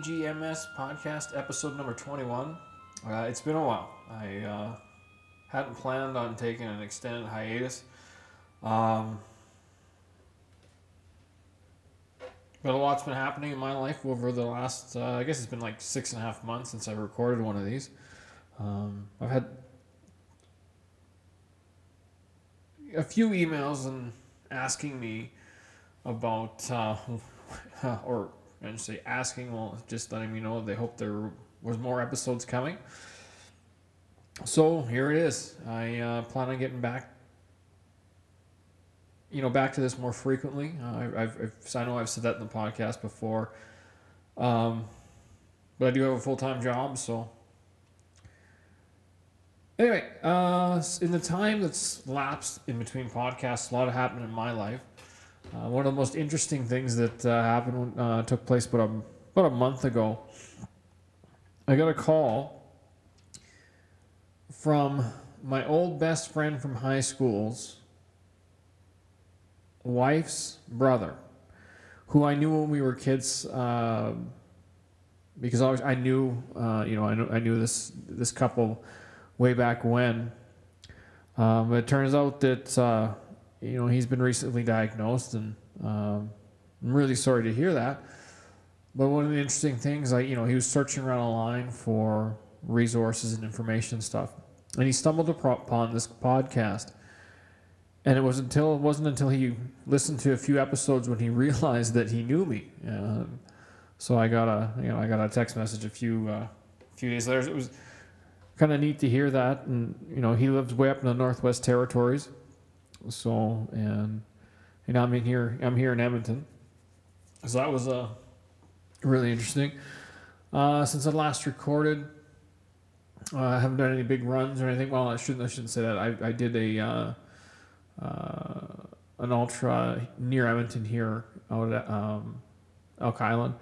YEGMS podcast, episode number 21. Uh, it's been a while. I uh, hadn't planned on taking an extended hiatus. Um, but a lot's been happening in my life over the last, uh, I guess it's been like six and a half months since I recorded one of these. Um, I've had a few emails and asking me about, uh, or I should say asking, well, just letting me know they hope there was more episodes coming. So here it is. I uh, plan on getting back, you know, back to this more frequently. Uh, I, I've, I've, I know I've said that in the podcast before, um, but I do have a full time job, so. Anyway, uh, in the time that's lapsed in between podcasts, a lot of happened in my life. Uh, one of the most interesting things that uh, happened uh, took place about a, about a month ago. I got a call from my old best friend from high school's wife's brother, who I knew when we were kids. Uh, because I, was, I knew, uh, you know, I knew, I knew this this couple way back when. Um, it turns out that uh, you know, he's been recently diagnosed, and um, I'm really sorry to hear that. But one of the interesting things, like you know, he was searching around online for resources and information and stuff, and he stumbled upon this podcast. And it was until it wasn't until he listened to a few episodes when he realized that he knew me. Um, so I got a you know I got a text message a few uh, few days later. It was kind of neat to hear that, and you know he lives way up in the Northwest Territories so and and I'm in here. I'm here in Edmonton. So that was uh, really interesting. Uh, since I last recorded, uh, I haven't done any big runs or anything. Well, I shouldn't. I shouldn't say that. I, I did a uh, uh, an ultra near Edmonton here out at um, Elk Island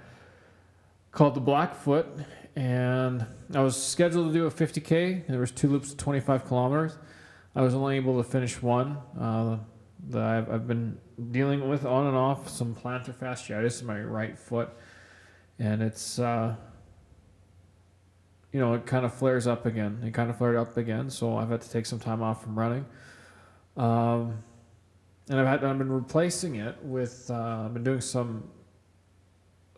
called the Blackfoot, and I was scheduled to do a 50k. There was two loops of 25 kilometers. I was only able to finish one. Uh, that I've, I've been dealing with on and off some plantar fasciitis in my right foot, and it's uh, you know it kind of flares up again. It kind of flared up again, so I've had to take some time off from running. Um, and I've had I've been replacing it with uh, I've been doing some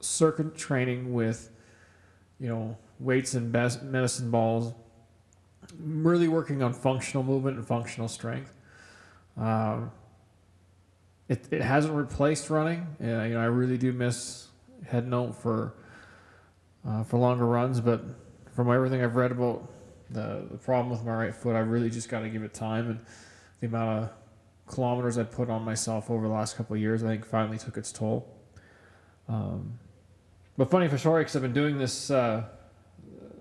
circuit training with you know weights and medicine balls really working on functional movement and functional strength. Um, it, it hasn't replaced running. Yeah, you know, I really do miss head note for uh, for longer runs, but from everything I've read about the, the problem with my right foot, I really just got to give it time and the amount of kilometers I put on myself over the last couple of years, I think finally took its toll. Um, but funny for story, because I've been doing this uh,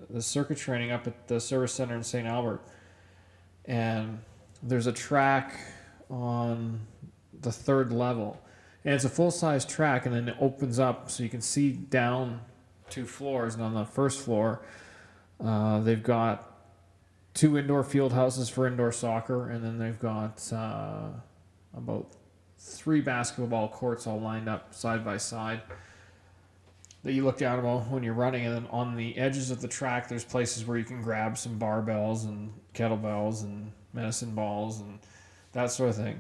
the circuit training up at the service center in St. Albert, and there's a track on the third level, and it's a full size track, and then it opens up so you can see down two floors, and on the first floor, uh, they've got two indoor field houses for indoor soccer, and then they've got uh, about three basketball courts all lined up side by side that you look down about when you're running, and then on the edges of the track, there's places where you can grab some barbells and kettlebells and medicine balls and that sort of thing.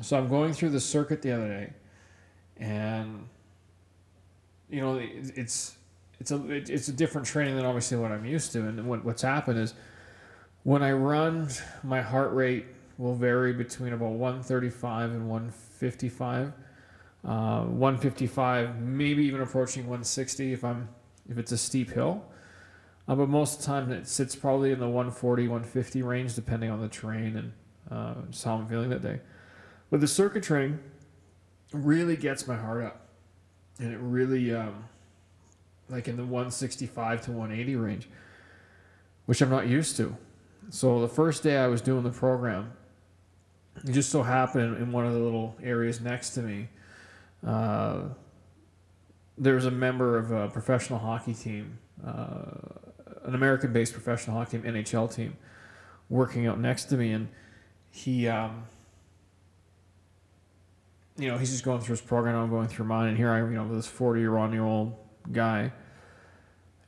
So I'm going through the circuit the other day, and you know it's it's a it's a different training than obviously what I'm used to. And what, what's happened is when I run, my heart rate will vary between about 135 and 155 uh, 155, maybe even approaching 160 if I'm if it's a steep hill. Uh, but most of the time it sits probably in the 140, 150 range, depending on the terrain and uh, just how I'm feeling that day. But the circuit training really gets my heart up, and it really um, like in the 165 to 180 range, which I'm not used to. So the first day I was doing the program, it just so happened in one of the little areas next to me uh, there was a member of a professional hockey team, uh, an American-based professional hockey team, NHL team, working out next to me, and he, um, you know, he's just going through his program. I'm going through mine, and here I, am, you know, this 40 year old guy.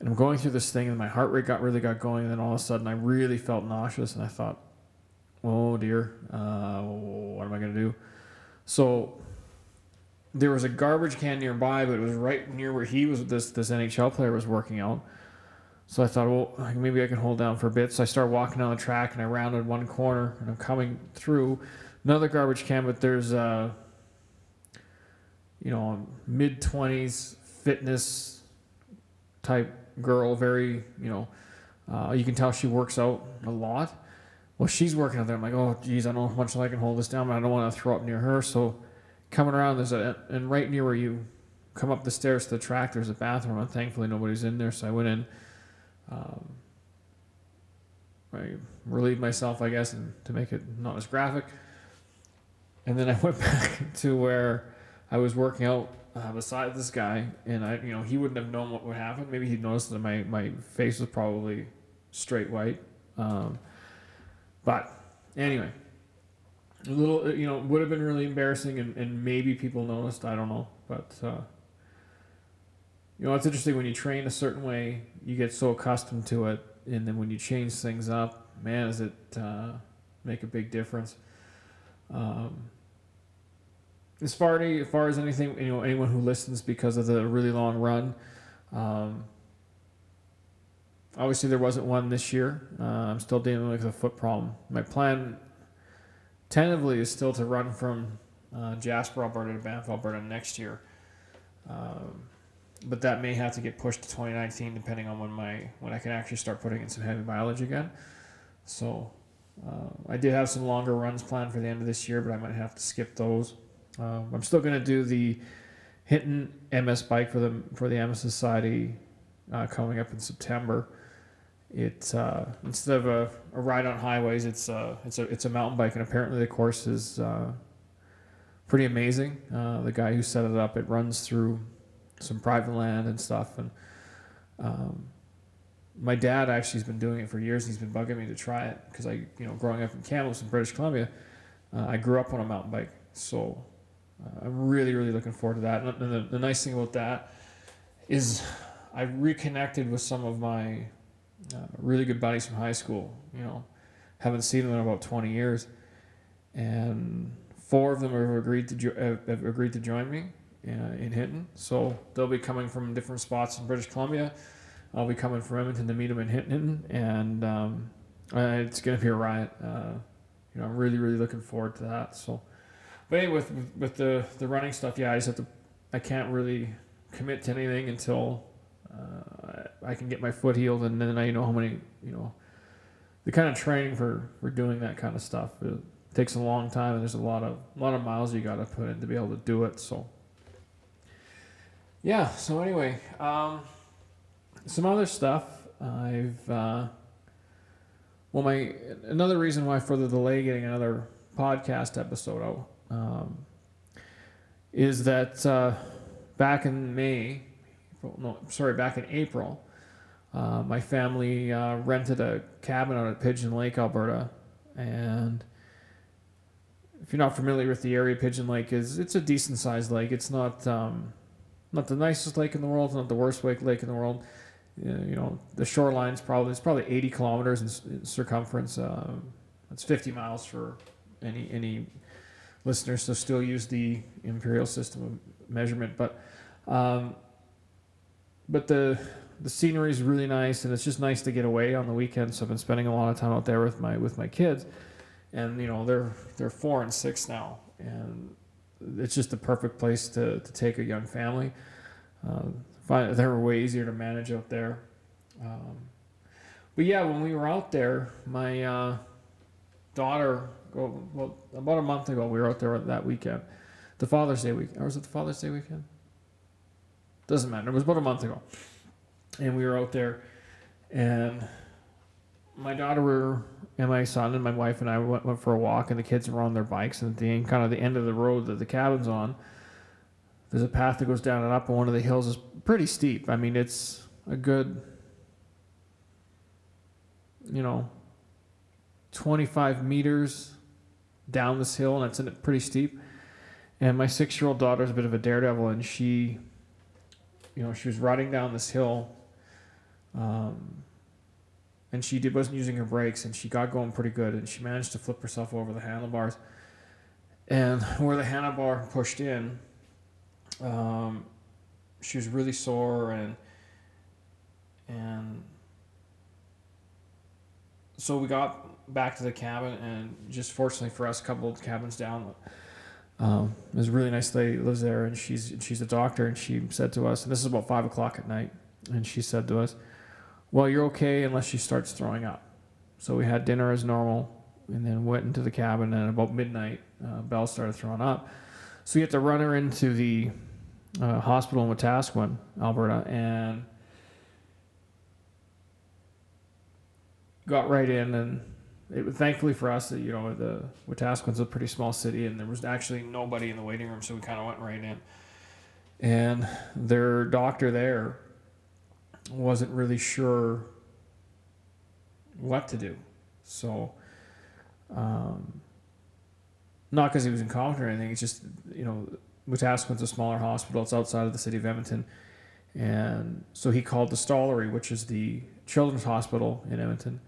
And I'm going through this thing, and my heart rate got really got going. And then all of a sudden, I really felt nauseous, and I thought, "Oh dear, uh, what am I gonna do?" So there was a garbage can nearby, but it was right near where he was. This this NHL player was working out. So I thought, well, maybe I can hold down for a bit. So I started walking down the track, and I rounded one corner, and I'm coming through another garbage can, but there's a, you know, mid twenties fitness type girl, very, you know, uh, you can tell she works out a lot. Well, she's working out there. I'm like, oh, geez, I don't know how much I can hold this down, but I don't want to throw up near her. So coming around, there's a, and right near where you come up the stairs to the track, there's a bathroom, and thankfully nobody's in there. So I went in. Um, I relieved myself, I guess, and to make it not as graphic. And then I went back to where I was working out uh, beside this guy, and I, you know, he wouldn't have known what would happen. Maybe he noticed that my, my face was probably straight white. Um, but anyway, a little, uh, you know, would have been really embarrassing, and, and maybe people noticed. I don't know, but uh, you know, it's interesting when you train a certain way, you get so accustomed to it, and then when you change things up, man, does it uh, make a big difference. Um, as far as, as far as anything, you know, anyone who listens because of the really long run, um, obviously there wasn't one this year. Uh, I'm still dealing with a foot problem. My plan, tentatively, is still to run from uh, Jasper, Alberta to Banff, Alberta next year. Um, but that may have to get pushed to 2019, depending on when my when I can actually start putting in some heavy mileage again. So uh, I did have some longer runs planned for the end of this year, but I might have to skip those. Um, I'm still going to do the Hinton MS bike for the for the MS Society uh, coming up in September. It uh, instead of a, a, ride on highways, it's uh, it's a it's a mountain bike, and apparently the course is uh, pretty amazing. Uh, the guy who set it up, it runs through some private land and stuff, and um, my dad actually has been doing it for years. And he's been bugging me to try it because I, you know, growing up in Kamloops in British Columbia, uh, I grew up on a mountain bike, so I'm really, really looking forward to that. And the, the nice thing about that is I reconnected with some of my uh, really good buddies from high school. You know, haven't seen them in about 20 years, and four of them have agreed to jo- have agreed to join me uh, in Hinton. So they'll be coming from different spots in British Columbia. I'll be coming from Edmonton to meet them in Hinton, and um, uh, it's going to be a riot. Uh, you know, I'm really, really looking forward to that. So. But anyway, with with the the running stuff, yeah, I just have to. I can't really commit to anything until uh, I can get my foot healed, and then I know how many you know. The kind of training for for doing that kind of stuff it takes a long time, and there's a lot of a lot of miles you got to put in to be able to do it. So. Yeah. So anyway, um, some other stuff I've. Uh, well, my another reason why for the delay getting another podcast episode out um, is that uh, back in May, no, sorry, back in April, uh, my family uh, rented a cabin out at Pigeon Lake, Alberta, and if you're not familiar with the area, Pigeon Lake is it's a decent sized lake. It's not um, not the nicest lake in the world, not the worst lake lake in the world. You know, the shoreline's probably it's probably 80 kilometers in circumference. Uh, it's 50 miles for any any listeners, so still use the imperial system of measurement. But um, but the the scenery is really nice, and it's just nice to get away on the weekends. So I've been spending a lot of time out there with my with my kids, and you know they're they're four and six now, and it's just the perfect place to, to take a young family. Uh, find they're way easier to manage out there. Um, but yeah, when we were out there, my uh, daughter well, about a month ago, we were out there that weekend, the Father's Day week. Or was it the Father's Day weekend? Doesn't matter. It was about a month ago, and we were out there, and my daughter and my son and my wife and I went, went for a walk, and the kids were on their bikes. And at the end, kind of the end of the road that the cabin's on, there's a path that goes down and up, and one of the hills is pretty steep. I mean, it's a good, you know, 25 meters down this hill, and it's pretty steep. And my six year old daughter is a bit of a daredevil, and she you know, she was riding down this hill, um, and she did, wasn't using her brakes, and she got going pretty good, and she managed to flip herself over the handlebars. And where the handlebar pushed in, um, she was really sore, and and so we got back to the cabin, and just fortunately for us, a couple of cabins down, um, there's a really nice lady lives there, and she's she's a doctor, and she said to us, and this is about five o'clock at night, and she said to us, "Well, you're okay unless she starts throwing up." So we had dinner as normal, and then went into the cabin, and about midnight, uh, Belle started throwing up. So we had to run her into the uh, hospital in Wetaskiwin, Alberta, and got right in and it thankfully for us you know the Wetaskiwin's a pretty small city and there was actually nobody in the waiting room so we kind of went right in. And their doctor there wasn't really sure what to do. So um, not because he was incompetent or anything it's just you know Wetaskiwin's a smaller hospital it's outside of the city of Edmonton. And so he called the Stollery which is the children's hospital in Edmonton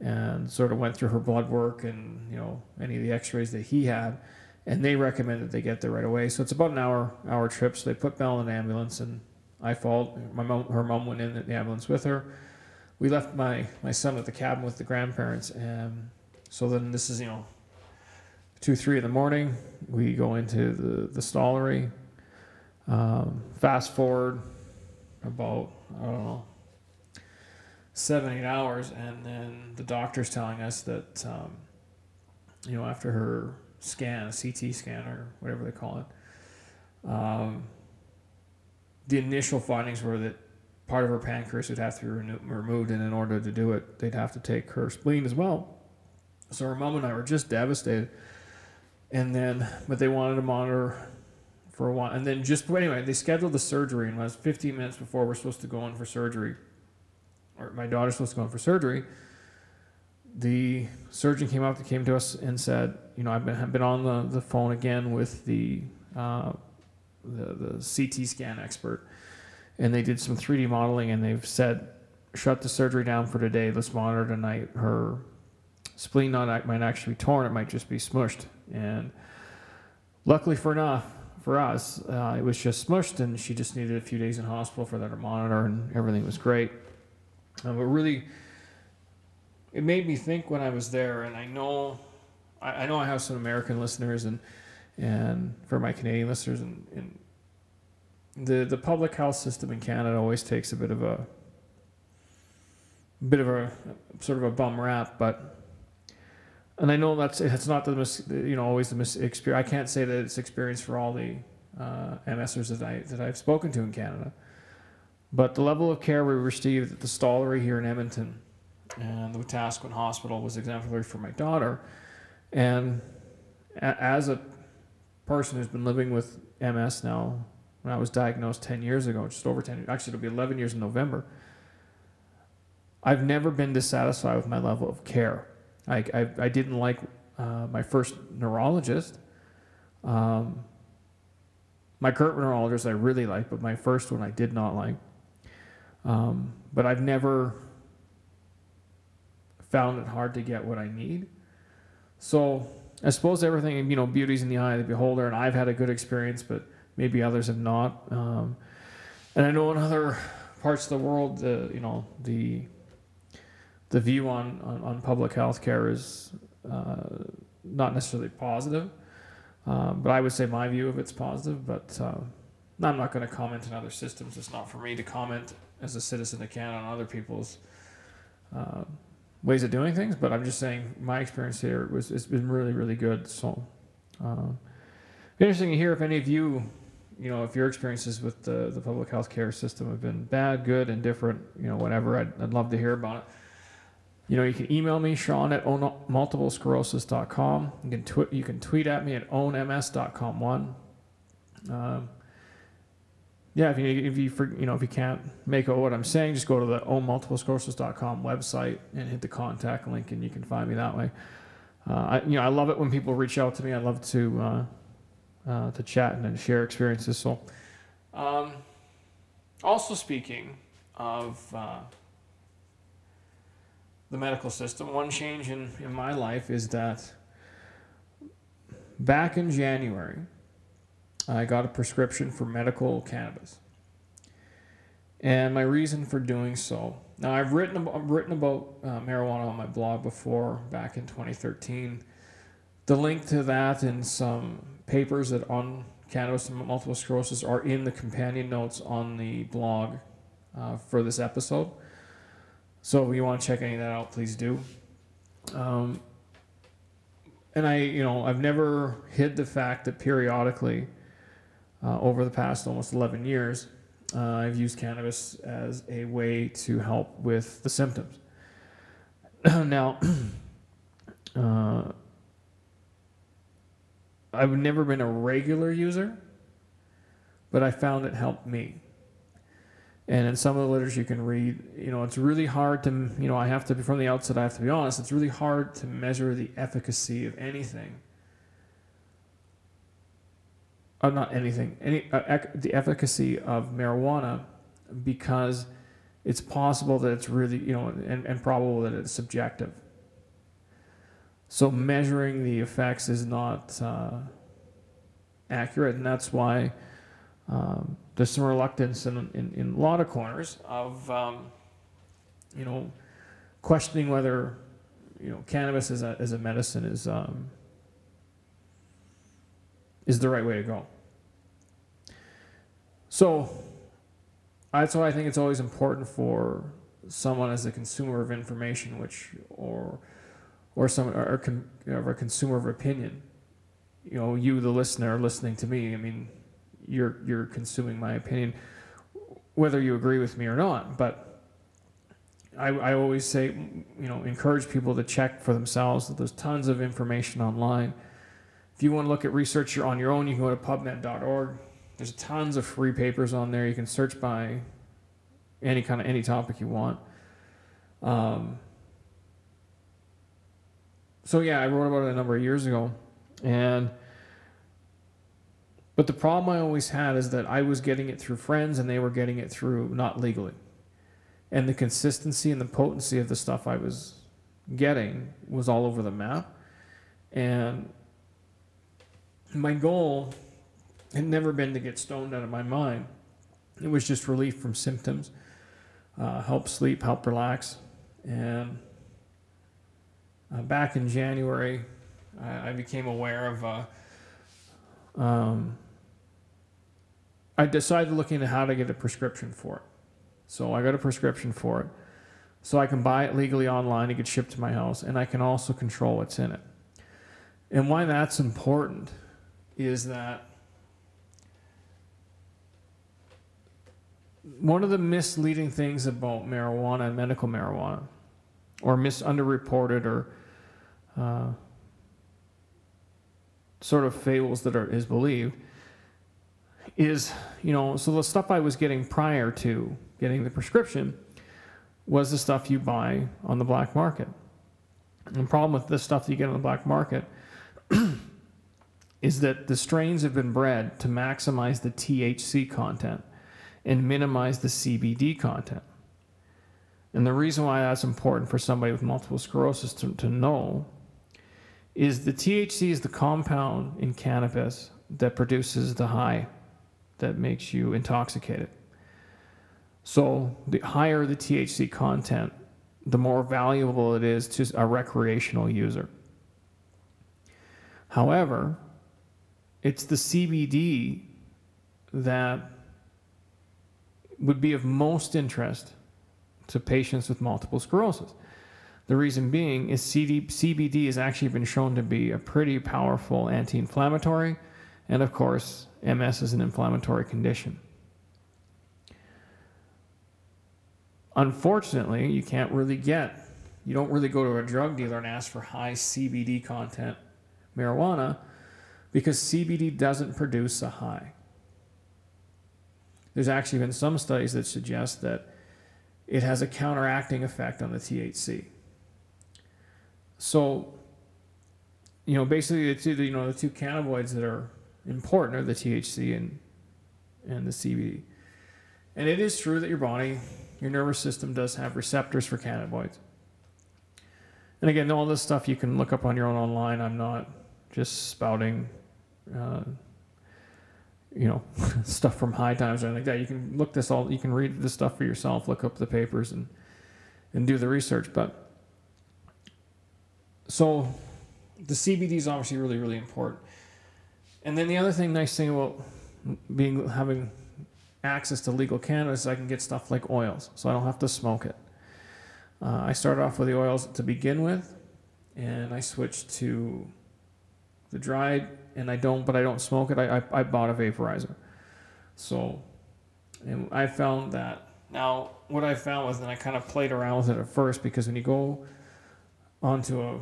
and sort of went through her blood work and you know any of the x-rays that he had and they recommended they get there right away. So it's about an hour hour trip. So they put Belle in an ambulance and I followed my mom her mom went in the ambulance with her. We left my my son at the cabin with the grandparents and so then this is you know two three in the morning. We go into the the Stollery um, fast forward about I don't know seven eight hours, and then the doctor's telling us that um, you know after her scan, CT scan or whatever they call it, um, the initial findings were that part of her pancreas would have to be reno- removed, and in order to do it, they'd have to take her spleen as well. So her mom and I were just devastated. And then, but they wanted to monitor for a while. And then just, anyway, they scheduled the surgery, and it was 15 minutes before we're supposed to go in for surgery or my daughter's supposed to go in for surgery, the surgeon came up, came to us and said, you know, I've been, I've been on the, the phone again with the, uh, the, the CT scan expert, and they did some 3D modeling, and they've said, shut the surgery down for today. Let's monitor tonight. Her spleen not might actually be torn. It might just be smushed. And luckily for enough for us, uh, it was just smushed, and she just needed a few days in hospital for that to monitor, and everything was great. Um, but really, it made me think when I was there, and I know, I, I know I have some American listeners, and and for my Canadian listeners, and, and the the public health system in Canada always takes a bit of a bit of a sort of a bum rap, but and I know that's it's not the mis, you know always the mis experience. I can't say that it's experience for all the uh, MSers that I that I've spoken to in Canada, but the level of care we received at the Stollery here in Edmonton and the Wetaskiwin Hospital was exemplary for my daughter. And a- as a person who's been living with MS now, when I was diagnosed 10 years ago, just over 10 actually, it'll be 11 years in November, I've never been dissatisfied with my level of care. I, I, I didn't like uh, my first neurologist. Um, my current neurologist I really like, but my first one I did not like. Um, but I've never found it hard to get what I need. So I suppose everything, you know, beauty's in the eye of the beholder, and I've had a good experience, but maybe others have not. Um, and I know in other parts of the world, the you know the the view on, on, on public health care is uh, not necessarily positive. Um, but I would say my view of it's positive. But uh, I'm not going to comment on other systems. It's not for me to comment as a citizen of Canada on other people's uh, ways of doing things. But I'm just saying my experience here was it's been really really good. So uh, interesting to hear if any of you, you know, if your experiences with the the public health care system have been bad, good, indifferent, you know, whatever. I'd, I'd love to hear about it. You know, you can email me, Sean at multiplesclerosis.com. You can, tw- you can tweet at me at ownms.com one. Um, yeah, if you if you for, you know if you can't make out what I'm saying, just go to the ownmultiplesclerosis.com website and hit the contact link, and you can find me that way. Uh, I you know I love it when people reach out to me. I love to uh, uh, to chat and, and share experiences. So, um, also speaking of uh, the medical system, one change in, in my life is that back in January, I got a prescription for medical cannabis. And my reason for doing so. Now, I've written about, I've written about uh, marijuana on my blog before, back in 2013. The link to that and some papers that on cannabis and multiple sclerosis are in the companion notes on the blog uh, for this episode. So if you want to check any of that out, please do. Um, and I, you know, I've never hid the fact that periodically, uh, over the past almost 11 years, uh, I've used cannabis as a way to help with the symptoms. now, uh, I've never been a regular user, but I found it helped me. And in some of the literature you can read, you know, it's really hard to, you know, I have to, from the outset, I have to be honest, it's really hard to measure the efficacy of anything. Uh, not anything, any, uh, ec- the efficacy of marijuana because it's possible that it's really, you know, and, and probable that it's subjective. So measuring the effects is not uh, accurate, and that's why um, there's some reluctance in, in, in a lot of corners of, um, you know, questioning whether, you know, cannabis as a, as a medicine is, um, is the right way to go. So that's why I think it's always important for someone as a consumer of information, which or or some or, con, or a consumer of opinion. You know, you the listener listening to me. I mean, you're you're consuming my opinion, whether you agree with me or not. But I, I always say, you know, encourage people to check for themselves. That There's tons of information online. If you want to look at research on your own, you can go to PubMed.org. There's tons of free papers on there. You can search by any kind of any topic you want. Um, so yeah, I wrote about it a number of years ago, and but the problem I always had is that I was getting it through friends and they were getting it through not legally. And the consistency and the potency of the stuff I was getting was all over the map. And my goal had never been to get stoned out of my mind. It was just relief from symptoms, uh, help sleep, help relax. And uh, back in January, I, I became aware of. Uh, um, I decided looking into how to get a prescription for it. So I got a prescription for it. So I can buy it legally online, it gets shipped to my house, and I can also control what's in it. And why that's important is that one of the misleading things about marijuana and medical marijuana, or misunderreported or uh, sort of fables that are, is believed, is, you know, so the stuff I was getting prior to getting the prescription was the stuff you buy on the black market. And the problem with the stuff that you get on the black market is that the strains have been bred to maximize the THC content and minimize the CBD content. And the reason why that's important for somebody with multiple sclerosis to, to know is the THC is the compound in cannabis that produces the high that makes you intoxicated. So the higher the THC content, the more valuable it is to a recreational user. However, it's the CBD that would be of most interest to patients with multiple sclerosis. The reason being is CD, CBD has actually been shown to be a pretty powerful anti inflammatory, and of course, MS is an inflammatory condition. Unfortunately, you can't really get, you don't really go to a drug dealer and ask for high CBD content marijuana because CBD doesn't produce a high. There's actually been some studies that suggest that it has a counteracting effect on the THC. So, you know, basically the two, you know, the two cannabinoids that are important are the THC and and the CBD. And it is true that your body, your nervous system does have receptors for cannabinoids. And again, all this stuff you can look up on your own online. I'm not just spouting, uh, you know, stuff from high times or anything like that. You can look this all. You can read this stuff for yourself. Look up the papers and and do the research. But so the CBD is obviously really really important. And then the other thing, nice thing about being having access to legal cannabis, I can get stuff like oils, so I don't have to smoke it. Uh, I started off with the oils to begin with, and I switched to the dried, and I don't, but I don't smoke it. I, I, I bought a vaporizer, so, and I found that now what I found was that I kind of played around with it at first because when you go onto a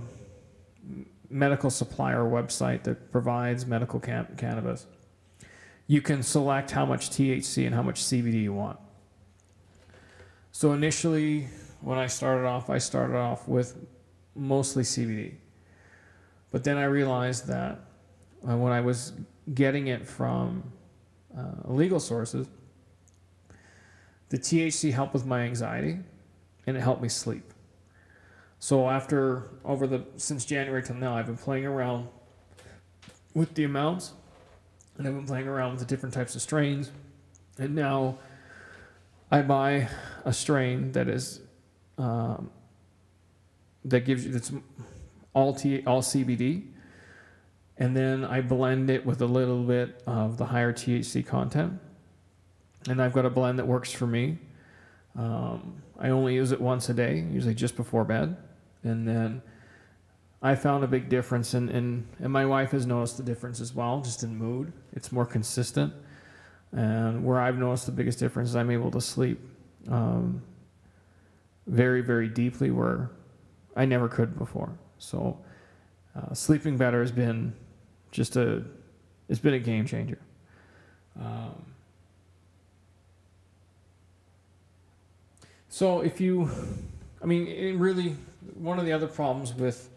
medical supplier website that provides medical can- cannabis you can select how much THC and how much CBD you want. So initially, when I started off, I started off with mostly CBD. But then I realized that uh, when I was getting it from uh, illegal sources, the THC helped with my anxiety and it helped me sleep. So after over the since January till now, I've been playing around with the amounts and I've been playing around with the different types of strains. And now I buy a strain that is um, that gives you that's all T all CBD, and then I blend it with a little bit of the higher THC content. And I've got a blend that works for me. Um, I only use it once a day, usually just before bed, and then I found a big difference, and and and my wife has noticed the difference as well, just in mood. It's more consistent, and where I've noticed the biggest difference is I'm able to sleep um, very very deeply, where I never could before. So uh, sleeping better has been just a it's been a game changer. Um, so if you, I mean, really one of the other problems with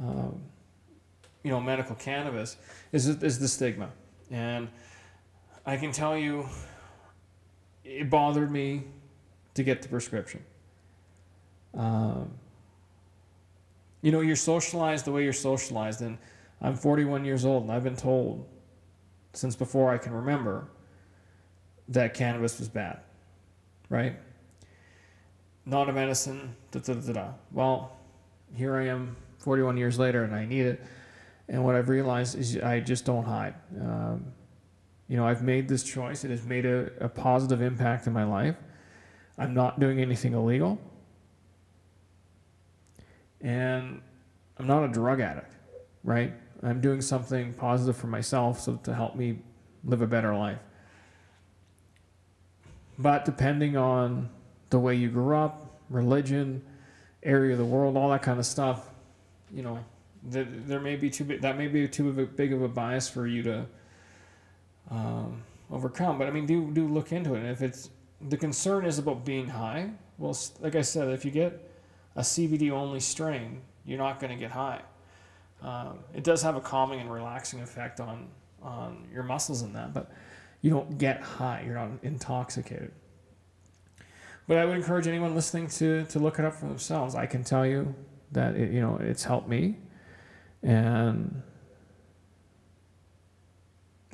um, you know, medical cannabis is is the stigma, and I can tell you, it bothered me to get the prescription. Um, you know, you're socialized the way you're socialized, and I'm 41 years old, and I've been told since before I can remember that cannabis was bad, right? Not a medicine, da da da da. Well, here I am 41 years later and I need it. And what I've realized is I just don't hide. Um, you know, I've made this choice. It has made a, a positive impact in my life. I'm not doing anything illegal. And I'm not a drug addict, right? I'm doing something positive for myself so to help me live a better life. But depending on the way you grew up, religion, area of the world, all that kind of stuff, you know, there, there may be too that may be too big of a bias for you to um, overcome. But I mean, do do look into it. And if it's the concern is about being high, well, like I said, if you get a CBD only strain, you're not going to get high. Um, it does have a calming and relaxing effect on on your muscles and that, but you don't get high. You're not intoxicated. But I would encourage anyone listening to to look it up for themselves. I can tell you that it, you know it's helped me, and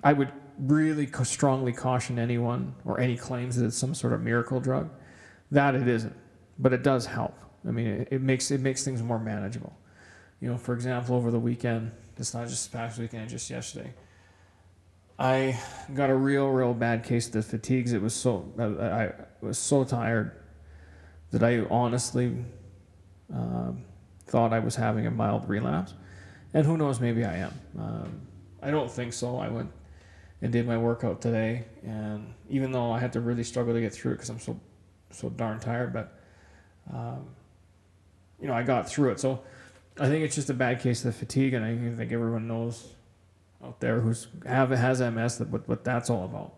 I would really strongly caution anyone or any claims that it's some sort of miracle drug. That it isn't, but it does help. I mean, it, it makes it makes things more manageable. You know, for example, over the weekend, it's not just past weekend, just yesterday. I got a real, real bad case of the fatigues. It was so I, I was so tired that I honestly um, thought I was having a mild relapse. And who knows, maybe I am. Um, I don't think so. I went and did my workout today, and even though I had to really struggle to get through it because I'm so so darn tired, but um, you know I got through it. So I think it's just a bad case of fatigue, and I think everyone knows out there who's have has MS that what, what that's all about.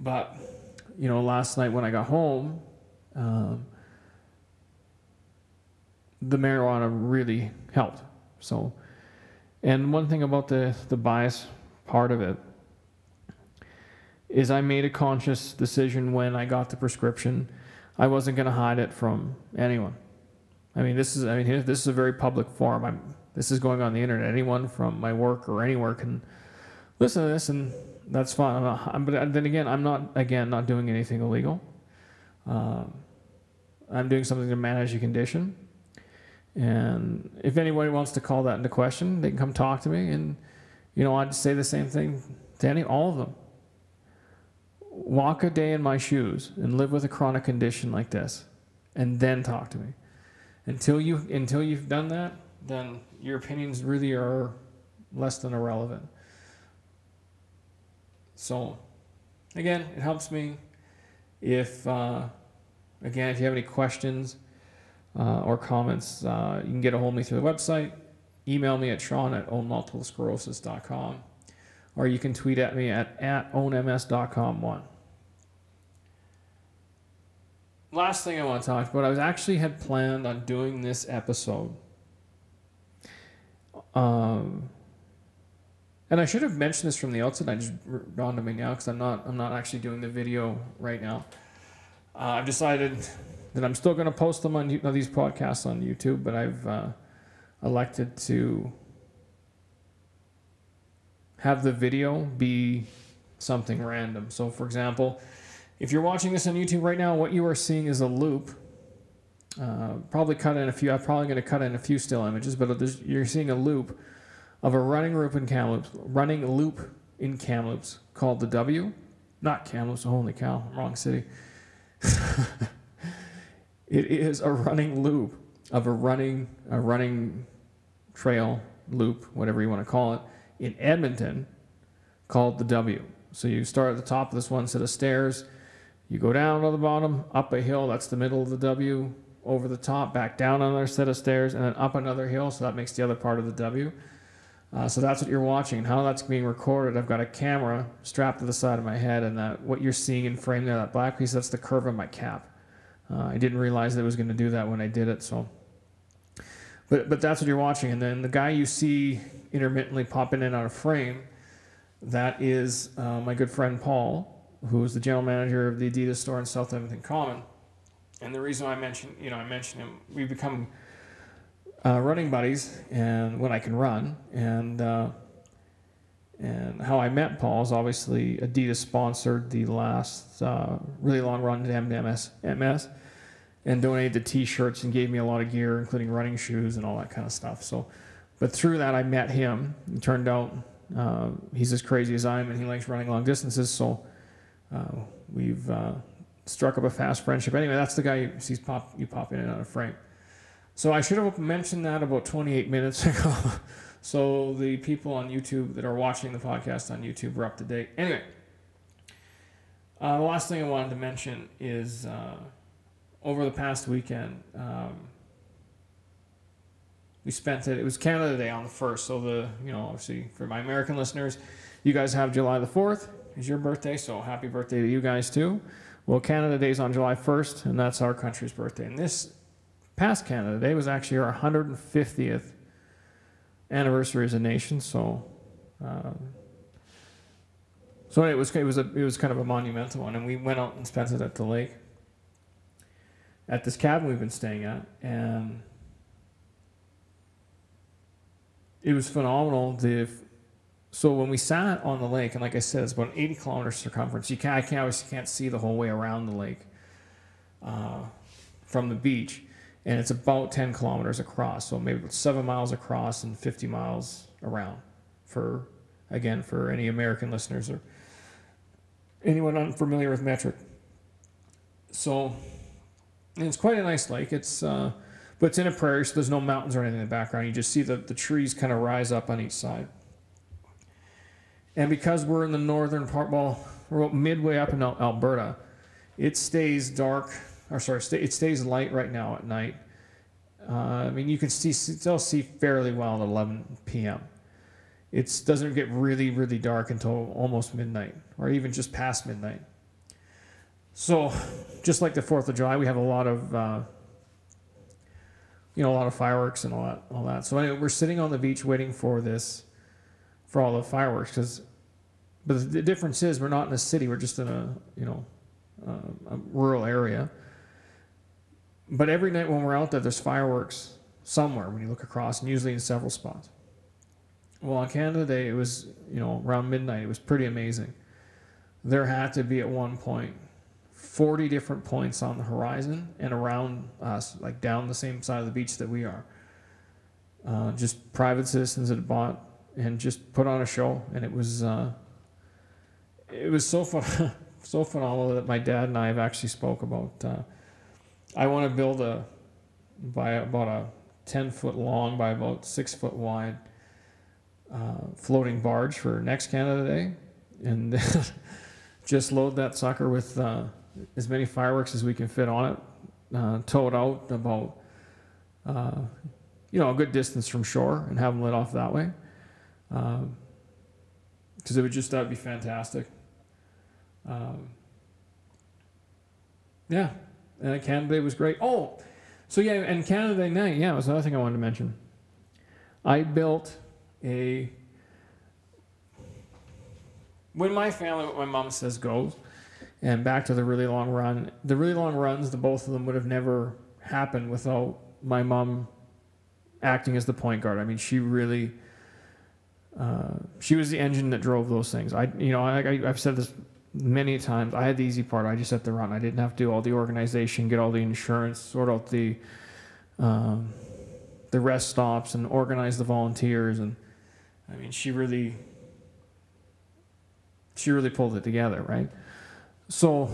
But you know, last night when I got home, um, the marijuana really helped. So, and one thing about the the bias part of it is I made a conscious decision when I got the prescription. I wasn't going to hide it from anyone. I mean, this is I mean this is a very public forum. I'm this is going on the internet. Anyone from my work or anywhere can listen to this, and that's fine. I'm not, I'm, but then again, I'm not again not doing anything illegal. Um, I'm doing something to manage a condition, and if anybody wants to call that into question, they can come talk to me, and you know I'd say the same thing to any all of them walk a day in my shoes and live with a chronic condition like this and then talk to me. Until you until you've done that then your opinions really are less than irrelevant. So again it helps me if uh, again if you have any questions uh, or comments uh, you can get a hold of me through the website. Email me at sean at ownmultiplesclerosis.com or you can tweet at me at, at ownms.com one. Last thing I want to talk about, I was actually had planned on doing this episode. Um, and I should have mentioned this from the outset. I just dawned on me now because I'm not I'm not actually doing the video right now. Uh, I've decided that I'm still going to post them on these podcasts on YouTube, but I've uh, elected to have the video be something random. So, for example, if you're watching this on YouTube right now, what you are seeing is a loop. Uh, probably cut in a few. I'm probably going to cut in a few still images, but you're seeing a loop of a running loop in Kamloops, running loop in Kamloops called the W, not Kamloops. Holy cow, wrong city. it is a running loop of a running a running trail loop, whatever you want to call it, in Edmonton called the W. So you start at the top of this one set of stairs, you go down to the bottom, up a hill, that's the middle of the W, over the top, back down another set of stairs, and then up another hill, so that makes the other part of the W. Uh, so that's what you're watching. How that's being recorded, I've got a camera strapped to the side of my head, and that what you're seeing in frame there, that black piece, that's the curve of my cap. Uh, I didn't realize that it was going to do that when I did it, so. But but that's what you're watching, and then the guy you see intermittently popping in on a frame. That is uh, my good friend Paul, who is the general manager of the Adidas store in South Edmonton Common. And the reason I mentioned, you know, I mentioned him, we become uh, running buddies, and when I can run, and uh, and how I met Paul is obviously Adidas sponsored the last uh, really long run to MS, MS and donated the T-shirts and gave me a lot of gear, including running shoes and all that kind of stuff. So but through that, I met him. It turned out uh, he's as crazy as I am, and he likes running long distances. So uh, we've uh, struck up a fast friendship. Anyway, that's the guy you see pop you pop in and out of frame. So I should have mentioned that about 28 minutes ago. so the people on YouTube that are watching the podcast on YouTube are up to date. Anyway, uh, the last thing I wanted to mention is uh, over the past weekend. Um, we spent it. It was Canada Day on the first, so the you know obviously for my American listeners, you guys have July the fourth is your birthday, so happy birthday to you guys too. Well, Canada Day is on July first, and that's our country's birthday. And this past Canada Day was actually our 150th anniversary as a nation. So, um, so it was it was a it was kind of a monumental one, and we went out and spent it at the lake, at this cabin we've been staying at, and it was phenomenal. The so when we sat on the lake, and like I said, it's about 80 kilometers circumference. You can't, I can't obviously can't see the whole way around the lake uh, from the beach, and it's about 10 kilometers across. So maybe seven miles across and 50 miles around. For again, for any American listeners or anyone unfamiliar with metric. So it's quite a nice lake. It's uh, but it's in a prairie, so there's no mountains or anything in the background. You just see the, the trees kind of rise up on each side. And because we're in the northern part, well, we're midway up in Alberta, it stays dark, or sorry, it stays light right now at night. Uh, I mean, you can see, still see fairly well at 11 p.m. It doesn't get really, really dark until almost midnight, or even just past midnight. So, just like the 4th of July, we have a lot of uh, you know, a lot of fireworks and all that, all that. So anyway, we're sitting on the beach waiting for this, for all the fireworks, because But the difference is we're not in a city. We're just in a you know uh, a rural area. But every night when we're out there, there's fireworks somewhere when you look across, and usually in several spots. Well, on Canada Day, it was you know around midnight. It was pretty amazing. There had to be at one point 40 different points on the horizon and around us, like down the same side of the beach that we are. Uh, just private citizens that bought and just put on a show, and it was uh, it was so fun, so phenomenal that my dad and I have actually spoke about. Uh, I want to build a by about a 10 foot long by about six foot wide uh, floating barge for next Canada Day, and just load that sucker with uh, as many fireworks as we can fit on it, uh, tow it out about uh, you know a good distance from shore, and have them lit off that way. Because um, it would just that would be fantastic. Um, yeah, and Canada was great. Oh, so yeah, and Canada night, yeah, was another thing I wanted to mention. I built a when my family, what my mom says goes, and back to the really long run. The really long runs, the both of them would have never happened without my mom acting as the point guard. I mean, she really, uh, she was the engine that drove those things. I, you know, I, I, I've said this many times. I had the easy part. I just had to run. I didn't have to do all the organization, get all the insurance, sort out the, um, the rest stops, and organize the volunteers. And I mean, she really, she really pulled it together, right? So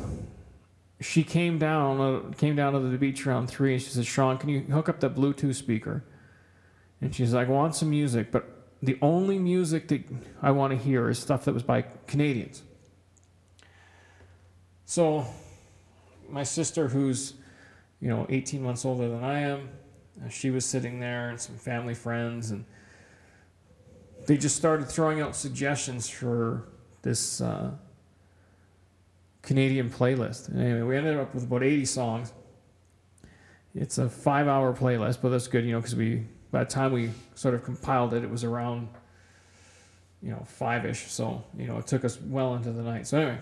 she came down, uh, came down to the beach around three, and she said, "Sean, can you hook up that Bluetooth speaker?" And she's like, "I want some music, but the only music that I want to hear is stuff that was by Canadians." So, my sister, who's you know 18 months older than I am, uh, she was sitting there, and some family friends, and they just started throwing out suggestions for this. Uh, Canadian playlist. anyway, we ended up with about 80 songs. It's a five hour playlist, but that's good, you know, because we, by the time we sort of compiled it, it was around, you know, five ish. So, you know, it took us well into the night. So, anyway,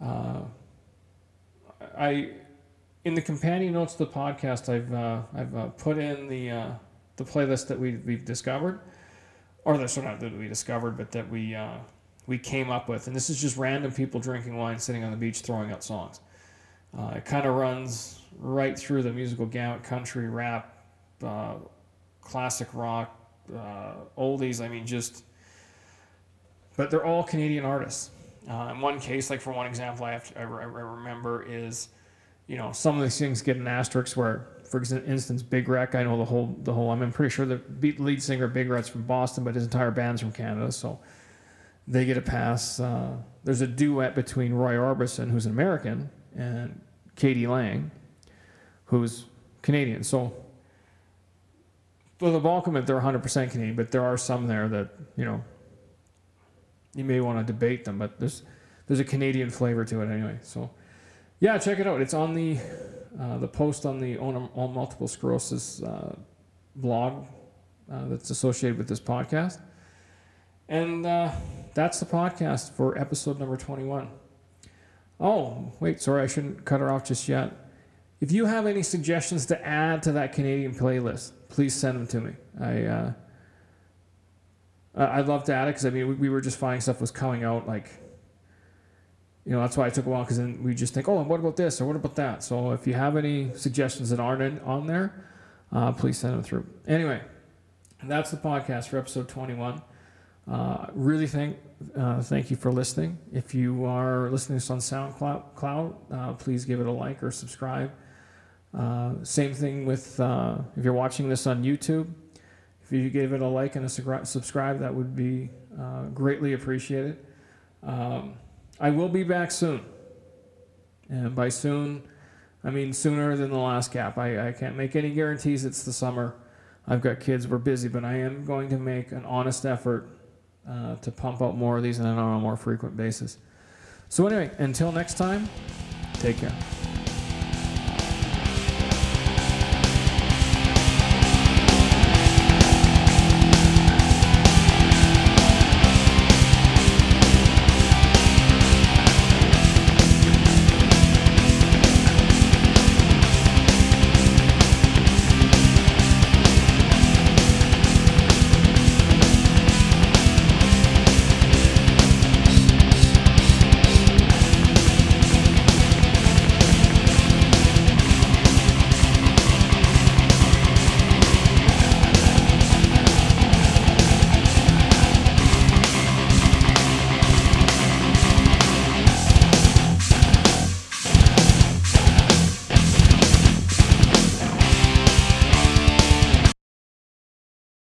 uh, I, in the companion notes to the podcast, I've, uh, I've uh, put in the, uh, the playlist that we, we've discovered, or that's sort of that we discovered, but that we, uh, we came up with. And this is just random people drinking wine, sitting on the beach, throwing out songs. Uh, it kind of runs right through the musical gamut country, rap, classic rock, uh, oldies. I mean, just. But they're all Canadian artists. Uh, in one case, like for one example, I, have to, I, I remember is, you know, some of these things get an asterisk where, for instance, Big Wreck. I know the whole the whole. I'm pretty sure the lead singer Big Wreck's from Boston, but his entire band's from Canada. So they get a pass. Uh, there's a duet between Roy Orbison, who's an American, and k.d. lang, who's Canadian. So, for the bulk of it, they're 100% Canadian, but there are some there that, you know, you may want to debate them, but there's there's a Canadian flavor to it anyway. So, yeah, check it out. It's on the uh, the post on the All Multiple Sclerosis uh, blog uh, that's associated with this podcast. And uh, that's the podcast for episode number 21. Oh, wait, sorry, I shouldn't cut her off just yet. If you have any suggestions to add to that Canadian playlist, please send them to me. I uh, I'd love to add it because I mean we, we, were just finding stuff was coming out like you know that's why it took a while because then we just think oh and what about this or what about that. So if you have any suggestions that aren't in, on there, uh, please send them through. Anyway, that's the podcast for episode 21. Uh, really thank uh, thank you for listening. If you are listening to this on SoundCloud, cloud, uh, please give it a like or subscribe. Uh, same thing with uh, if you're watching this on YouTube. If you give it a like and a subscribe, that would be uh, greatly appreciated. Um, I will be back soon, and by soon, I mean sooner than the last cap. I, I can't make any guarantees. It's the summer. I've got kids. We're busy, but I am going to make an honest effort uh, to pump out more of these on a more frequent basis. So, anyway, until next time, take care.